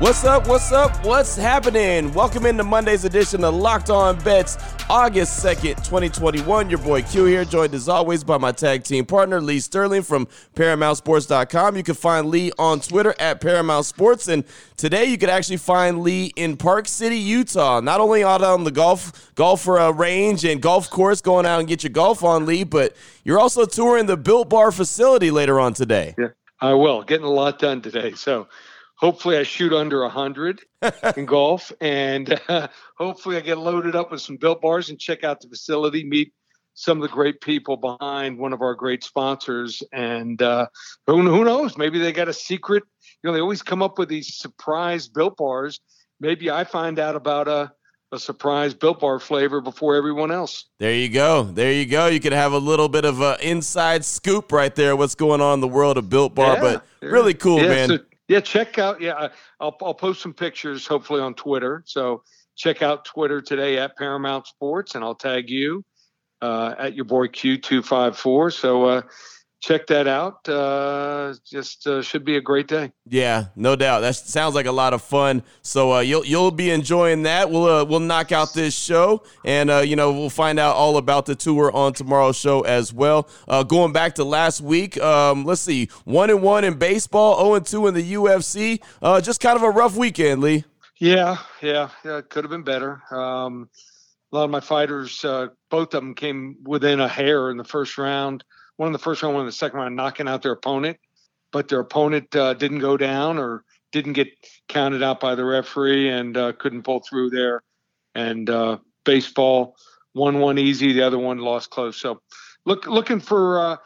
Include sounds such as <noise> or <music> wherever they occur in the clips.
What's up? What's up? What's happening? Welcome into Monday's edition of Locked On Bets, August 2nd, 2021. Your boy Q here, joined as always by my tag team partner, Lee Sterling from ParamountSports.com. You can find Lee on Twitter at Paramount Sports. And today you could actually find Lee in Park City, Utah. Not only out on the golf golfer uh, range and golf course, going out and get your golf on, Lee, but you're also touring the Built Bar facility later on today. Yeah, I will. Getting a lot done today. So hopefully I shoot under 100 <laughs> in golf and uh, hopefully I get loaded up with some built bars and check out the facility, meet some of the great people behind one of our great sponsors. And uh, who, who knows? Maybe they got a secret. You know, they always come up with these surprise built bars. Maybe I find out about a, a surprise built bar flavor before everyone else. There you go. There you go. You could have a little bit of an inside scoop right there. What's going on in the world of built bar, yeah, but really cool, yeah, man. So, yeah, check out. Yeah, I'll I'll post some pictures hopefully on Twitter. So check out Twitter today at Paramount Sports, and I'll tag you uh, at your boy Q two five four. So uh, check that out. Uh, just uh, should be a great day. Yeah, no doubt. That sounds like a lot of fun. So uh, you'll you'll be enjoying that. We'll uh, we'll knock out this show, and uh, you know we'll find out all about the tour on tomorrow's show as well. Uh, going back to last week, um, let's see, one and one in baseball, zero oh and two in the UFC. just kind of a rough weekend, Lee. Yeah, yeah, yeah. It could have been better. Um, a lot of my fighters, both of them came within a hair in the first round one in the first round, one in the second round, knocking out their opponent, but their opponent uh, didn't go down or didn't get counted out by the referee and uh, couldn't pull through there. And uh, baseball, one one easy, the other one lost close. So look looking for, uh,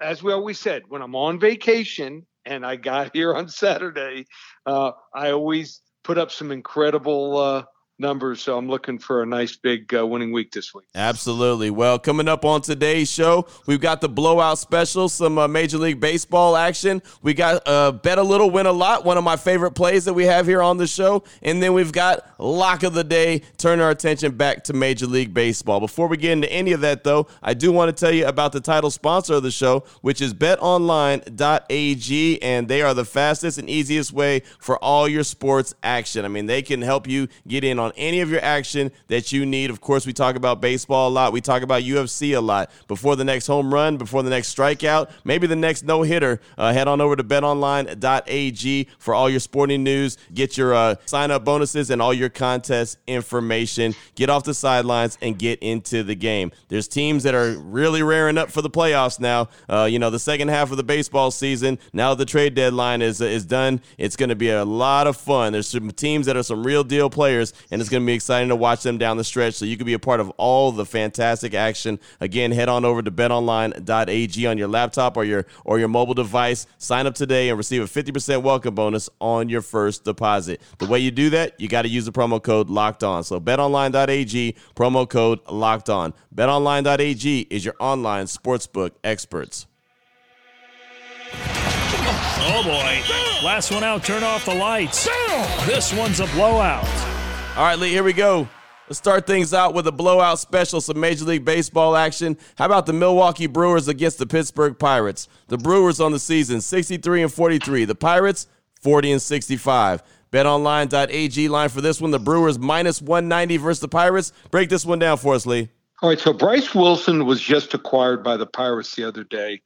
as we always said, when I'm on vacation and I got <laughs> here on Saturday, uh, I always put up some incredible uh, numbers. So I'm looking for a nice big uh, winning week this week. Absolutely. Well, coming up on today's show, we've got the blowout special, some uh, Major League Baseball action. We got uh, bet a little, win a lot, one of my favorite plays that we have here on the show, and then we've got lock of the day. Turn our attention back to Major League Baseball. Before we get into any of that, though, I do want to tell you about the title sponsor of the show, which is BetOnline.ag, and they are the fastest and easiest way for all your sports action. I mean, they can help you get in on on any of your action that you need. Of course, we talk about baseball a lot. We talk about UFC a lot. Before the next home run, before the next strikeout, maybe the next no hitter, uh, head on over to betonline.ag for all your sporting news. Get your uh, sign up bonuses and all your contest information. Get off the sidelines and get into the game. There's teams that are really raring up for the playoffs now. Uh, you know, the second half of the baseball season, now the trade deadline is, is done. It's going to be a lot of fun. There's some teams that are some real deal players, and it's going to be exciting to watch them down the stretch. So you can be a part of all the fantastic action. Again, head on over to betonline.ag on your laptop or your or your mobile device. Sign up today and receive a 50% welcome bonus on your first deposit. The way you do that, you got to use the promo code locked on. So betonline.ag, promo code locked on. Betonline.ag is your online sportsbook experts. Oh boy. Last one out, turn off the lights. This one's a blowout. All right, Lee, here we go. Let's start things out with a blowout special, some Major League Baseball action. How about the Milwaukee Brewers against the Pittsburgh Pirates? The Brewers on the season, 63 and 43. The Pirates, 40 and 65. BetOnline.ag line for this one. The Brewers minus 190 versus the Pirates. Break this one down for us, Lee. All right, so Bryce Wilson was just acquired by the Pirates the other day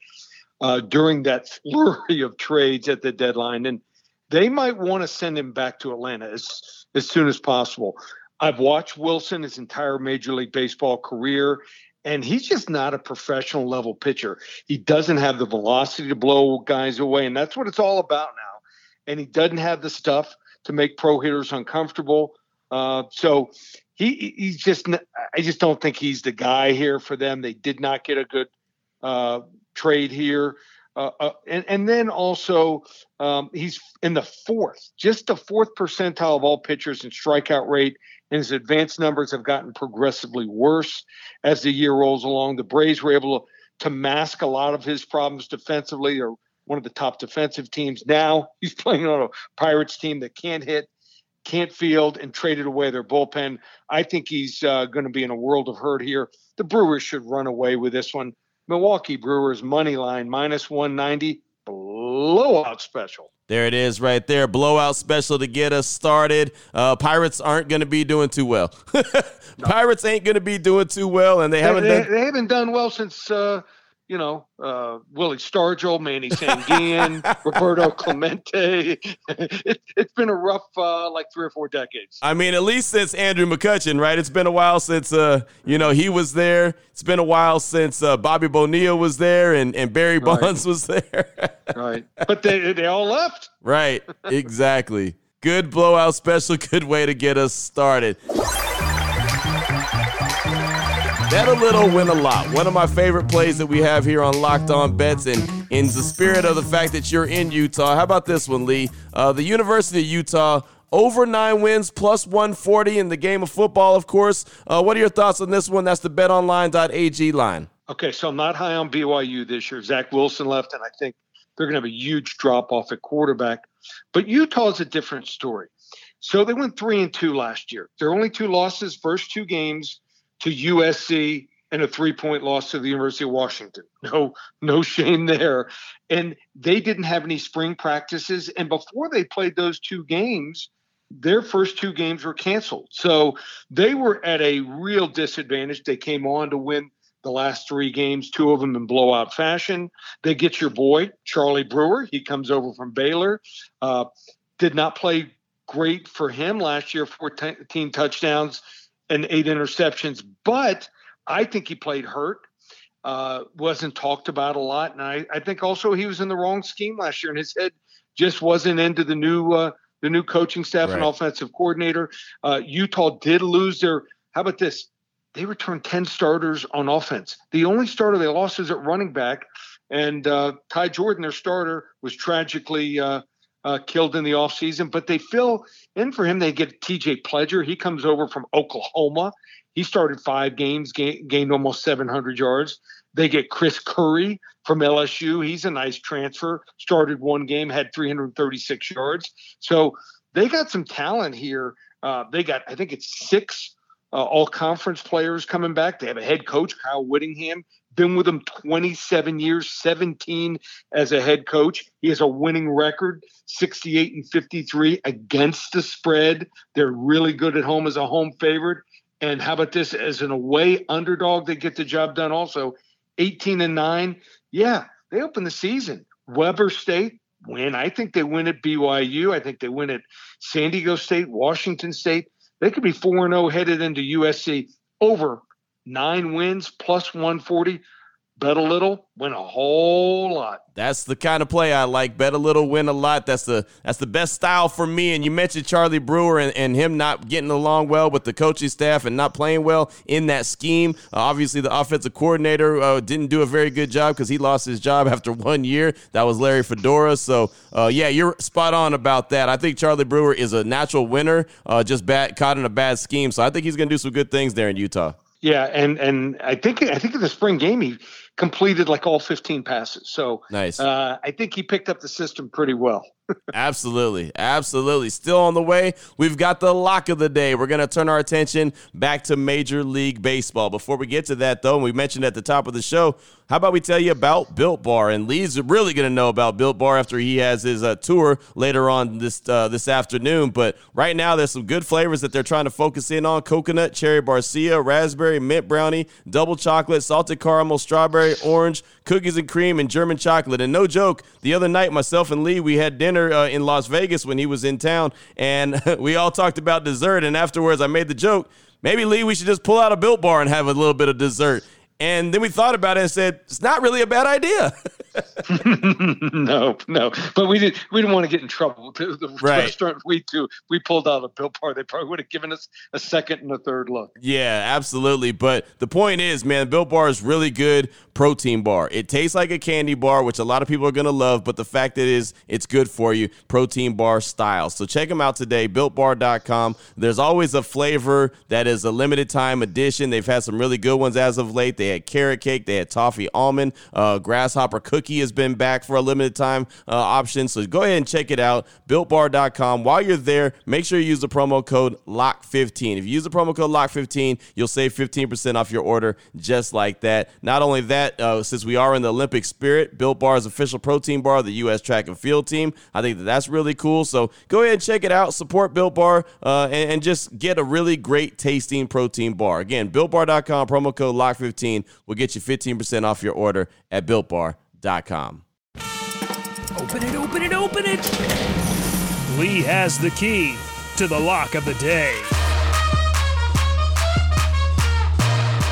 uh, during that flurry of trades at the deadline, and they might want to send him back to Atlanta as as soon as possible. I've watched Wilson his entire Major League Baseball career, and he's just not a professional level pitcher. He doesn't have the velocity to blow guys away, and that's what it's all about now. And he doesn't have the stuff to make pro hitters uncomfortable. Uh, so he he's just I just don't think he's the guy here for them. They did not get a good uh, trade here. Uh, uh, and, and then also um, he's in the fourth, just the fourth percentile of all pitchers in strikeout rate. And his advanced numbers have gotten progressively worse as the year rolls along. The Braves were able to, to mask a lot of his problems defensively or one of the top defensive teams. Now <laughs> he's playing on a Pirates team that can't hit, can't field, and traded away their bullpen. I think he's uh, going to be in a world of hurt here. The Brewers should run away with this one. Milwaukee Brewers money line minus 190 blowout special. There it is right there. Blowout special to get us started. Uh, Pirates aren't going to be doing too well. <laughs> Pirates ain't going to be doing too well, and they haven't they, done- they haven't done well since uh, you know, uh, Willie Stargell, Manny Sanguillen, <laughs> Roberto Clemente. <laughs> it, has been a rough, uh, like three or four decades. I mean, at least since Andrew McCutchen, right? It's been a while since, uh, you know, he was there. It's been a while since uh, Bobby Bonilla was there and, and Barry Bonds right. <laughs> was there. right. But they, they all left. Right. Exactly. Good blowout special. Good way to get us started. Bet a little, win a lot. One of my favorite plays that we have here on Locked On Bets, and in the spirit of the fact that you're in Utah, how about this one, Lee? Uh, the University of Utah over nine wins plus 140 in the game of football, of course. Uh, what are your thoughts on this one? That's the betonline.ag line. Okay, so I'm not high on BYU this year. Zach Wilson left, and I think they're going to have a huge drop off at quarterback. But Utah is a different story. So they went three and two last year. Their only two losses, first two games to USC and a three point loss to the University of Washington. No, no shame there. And they didn't have any spring practices. And before they played those two games, their first two games were canceled. So they were at a real disadvantage. They came on to win the last three games, two of them in blowout fashion. They get your boy, Charlie Brewer. He comes over from Baylor. Uh, did not play great for him last year, 14 touchdowns and eight interceptions, but I think he played hurt. Uh, wasn't talked about a lot, and I, I think also he was in the wrong scheme last year, and his head just wasn't into the new uh, the new coaching staff right. and offensive coordinator. Uh, Utah did lose their. How about this? They returned ten starters on offense. The only starter they lost is at running back, and uh, Ty Jordan, their starter, was tragically uh, killed in the offseason, but they fill in for him. They get TJ Pledger. He comes over from Oklahoma. He started five games, gained, gained almost 700 yards. They get Chris Curry from LSU. He's a nice transfer. Started one game, had 336 yards. So they got some talent here. Uh, they got, I think it's six uh, all conference players coming back. They have a head coach, Kyle Whittingham been with him 27 years, 17 as a head coach. He has a winning record, 68 and 53 against the spread. They're really good at home as a home favorite. And how about this as an away underdog? They get the job done also. 18 and 9. Yeah, they open the season. Weber State win. I think they win at BYU. I think they win at San Diego State, Washington State. They could be 4 0 headed into USC over nine wins plus 140 bet a little, win a whole lot. That's the kind of play I like. Bet a little, win a lot. That's the that's the best style for me. And you mentioned Charlie Brewer and, and him not getting along well with the coaching staff and not playing well in that scheme. Uh, obviously, the offensive coordinator uh, didn't do a very good job because he lost his job <laughs> after one year. That was Larry Fedora. So, uh, yeah, you're spot on about that. I think Charlie Brewer is a natural winner, uh, just caught in a bad scheme. So I think he's going to do some good things there in Utah. Yeah, and and I think I think in the spring game he completed like all 15 passes. So nice. Uh, I think he picked up the system pretty well. Absolutely. Absolutely. Still on the way. We've got the lock of the day. We're going to turn our attention back to Major League Baseball. Before we get to that, though, we mentioned at the top of the show, how about we tell you about Built Bar? And Lee's really going to know about Built Bar after he has his uh, tour later on this uh, this afternoon. But right now, there's some good flavors that they're trying to focus in on: coconut, cherry barcia, raspberry, mint brownie, double chocolate, salted caramel, strawberry, orange, cookies and cream, and German chocolate. And no joke, the other night, myself and Lee, we had dinner uh, in Las Vegas when he was in town, and <laughs> we all talked about dessert. And afterwards, I made the joke. Maybe Lee, we should just pull out a built bar and have a little bit of dessert. And then we thought about it and said, it's not really a bad idea. <laughs> <laughs> no, no, but we did. We didn't want to get in trouble. The, the Right. restaurant we too we pulled out a Built Bar. They probably would have given us a second and a third look. Yeah, absolutely. But the point is, man, Built Bar is really good protein bar. It tastes like a candy bar, which a lot of people are gonna love. But the fact that it is, it's good for you, protein bar style. So check them out today, BuiltBar.com. There's always a flavor that is a limited time edition. They've had some really good ones as of late. They had carrot cake, they had toffee almond, uh, grasshopper cookie has been back for a limited time uh, option. So go ahead and check it out, BuiltBar.com. While you're there, make sure you use the promo code LOCK15. If you use the promo code LOCK15, you'll save 15% off your order just like that. Not only that, uh, since we are in the Olympic spirit, Built Bar is official protein bar of the U.S. track and field team. I think that that's really cool. So go ahead and check it out. Support Built Bar uh, and, and just get a really great tasting protein bar. Again, BuiltBar.com, promo code LOCK15 will get you 15% off your order at BuiltBar.com. Open it, open it, open it. Lee has the key to the lock of the day.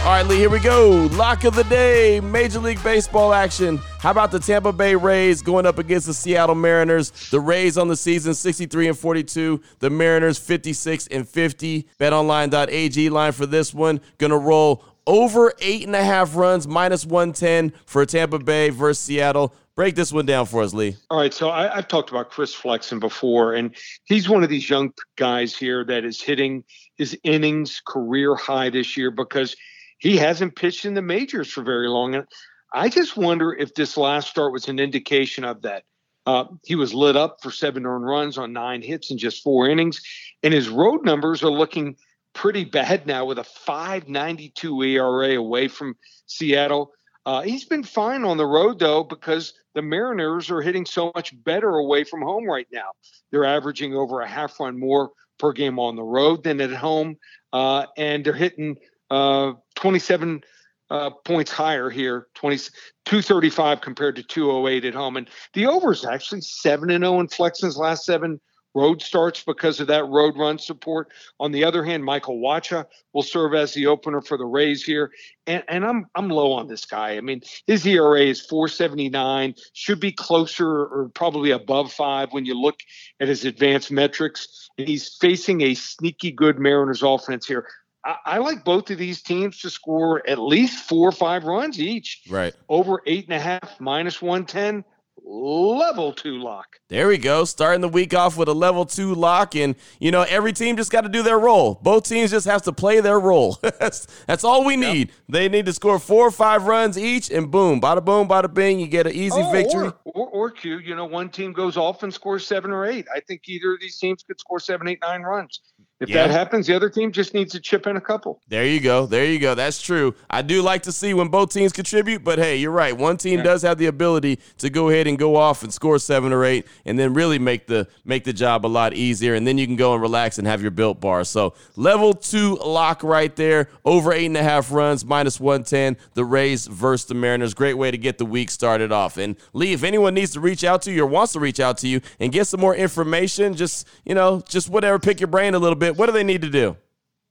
All right, Lee, here we go. Lock of the day, Major League Baseball action. How about the Tampa Bay Rays going up against the Seattle Mariners? The Rays on the season 63 and 42, the Mariners 56 and 50. BetOnline.ag line for this one. Gonna roll over eight and a half runs, minus 110 for Tampa Bay versus Seattle. Break this one down for us, Lee. All right, so I, I've talked about Chris Flexen before, and he's one of these young guys here that is hitting his innings career high this year because he hasn't pitched in the majors for very long. And I just wonder if this last start was an indication of that. Uh, he was lit up for seven earned runs on nine hits in just four innings, and his road numbers are looking pretty bad now with a 592 ERA away from Seattle. Uh, he's been fine on the road though because the Mariners are hitting so much better away from home right now. They're averaging over a half run more per game on the road than at home, uh, and they're hitting uh, 27 uh, points higher here, 20, 235 compared to 208 at home. And the over is actually 7 and 0 in Flexen's last seven road starts because of that road run support. On the other hand, Michael Wacha will serve as the opener for the Rays here. And, and I'm I'm low on this guy. I mean, his ERA is 479, should be closer or probably above five when you look at his advanced metrics. And he's facing a sneaky good Mariners offense here. I, I like both of these teams to score at least four or five runs each. Right. Over eight and a half, minus 110, level two lock. There we go. Starting the week off with a level two lock. And, you know, every team just got to do their role. Both teams just have to play their role. <laughs> that's, that's all we need. They need to score four or five runs each, and boom, bada boom, bada bing, you get an easy Oh, victory. Or, or, or Q, you know, one team goes off and scores seven or eight. I think either of these teams could score seven, eight, nine runs. If Yeah. that happens, the other team just needs to chip in a couple. There you go. There you go. That's true. I do like to see when both teams contribute, but hey, you're right. One team does have the ability to go ahead and go off and score seven or eight, and then really make the make the job a lot easier. And then you can go and relax and have your built bar. So level two lock right there. Over eight and a half runs, minus one ten. The Rays versus the Mariners. Great way to get the week started off. And Lee, if anyone needs to reach out to you or wants to reach out to you and get some more information, just you know, just whatever, pick your brain a little bit. What do they need to do?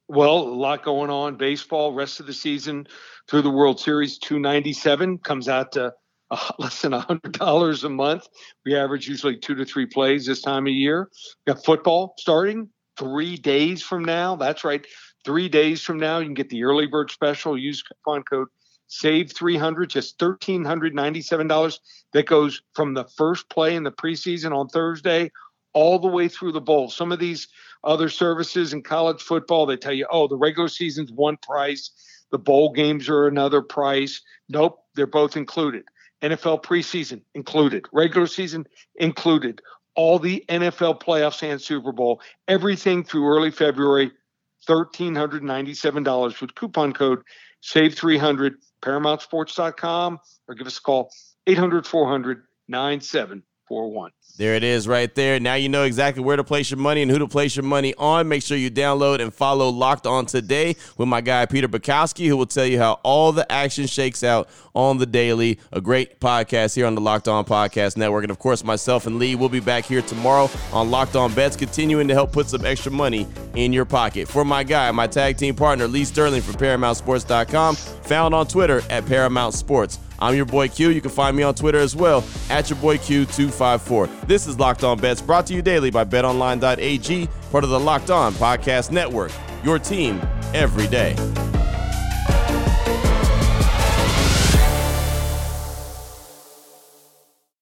Well, a lot going on. Baseball, rest of the season through the World Series, 297 comes out to uh, <laughs> less than $100 a month. We average usually two to three plays this time of year. We got football starting three days from now. That's right. Three days from now, you can get the early bird special. Use coupon code save 300 just $1397 that goes from the first play in the preseason on thursday all the way through the bowl. Some of these other services in college football they tell you oh the regular season's one price the bowl games are another price. Nope they're both included. Nfl preseason included. Regular season included. All the nfl playoffs and super bowl everything through early february $1397 with coupon code save 300 paramountsports.com or give us a call 800 400 9741 There it is right there. Now you know exactly where to place your money and who to place your money on. Make sure you download and follow Locked On Today with my guy Peter Bukowski, who will tell you how all the action shakes out on the daily. A great podcast here on the Locked On Podcast Network. And of course, myself and Lee will be back here tomorrow on Locked On Bets, continuing to help put some extra money in your pocket. For my guy, my tag team partner, Lee Sterling from ParamountSports.com, found on Twitter at Paramount Sports. I'm your boy Q. You can find me on Twitter as well at your boy Q254. This is Locked On Bets brought to you daily by betonline.ag, part of the Locked On Podcast Network. Your team every day.